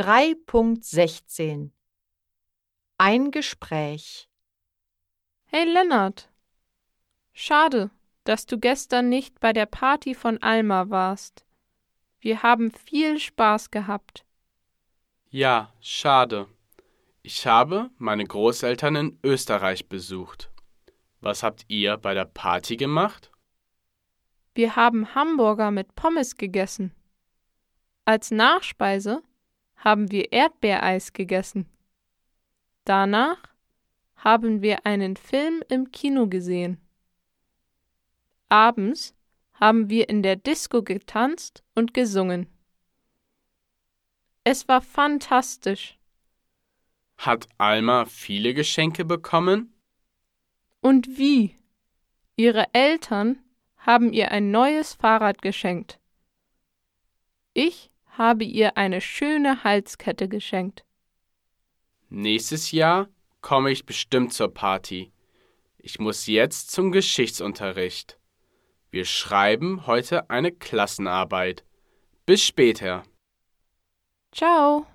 3.16 Ein Gespräch Hey Lennart. Schade, dass du gestern nicht bei der Party von Alma warst. Wir haben viel Spaß gehabt. Ja, schade. Ich habe meine Großeltern in Österreich besucht. Was habt ihr bei der Party gemacht? Wir haben Hamburger mit Pommes gegessen. Als Nachspeise haben wir Erdbeereis gegessen. Danach haben wir einen Film im Kino gesehen. Abends haben wir in der Disco getanzt und gesungen. Es war fantastisch. Hat Alma viele Geschenke bekommen? Und wie? Ihre Eltern haben ihr ein neues Fahrrad geschenkt. Ich habe ihr eine schöne Halskette geschenkt. Nächstes Jahr komme ich bestimmt zur Party. Ich muss jetzt zum Geschichtsunterricht. Wir schreiben heute eine Klassenarbeit. Bis später. Ciao.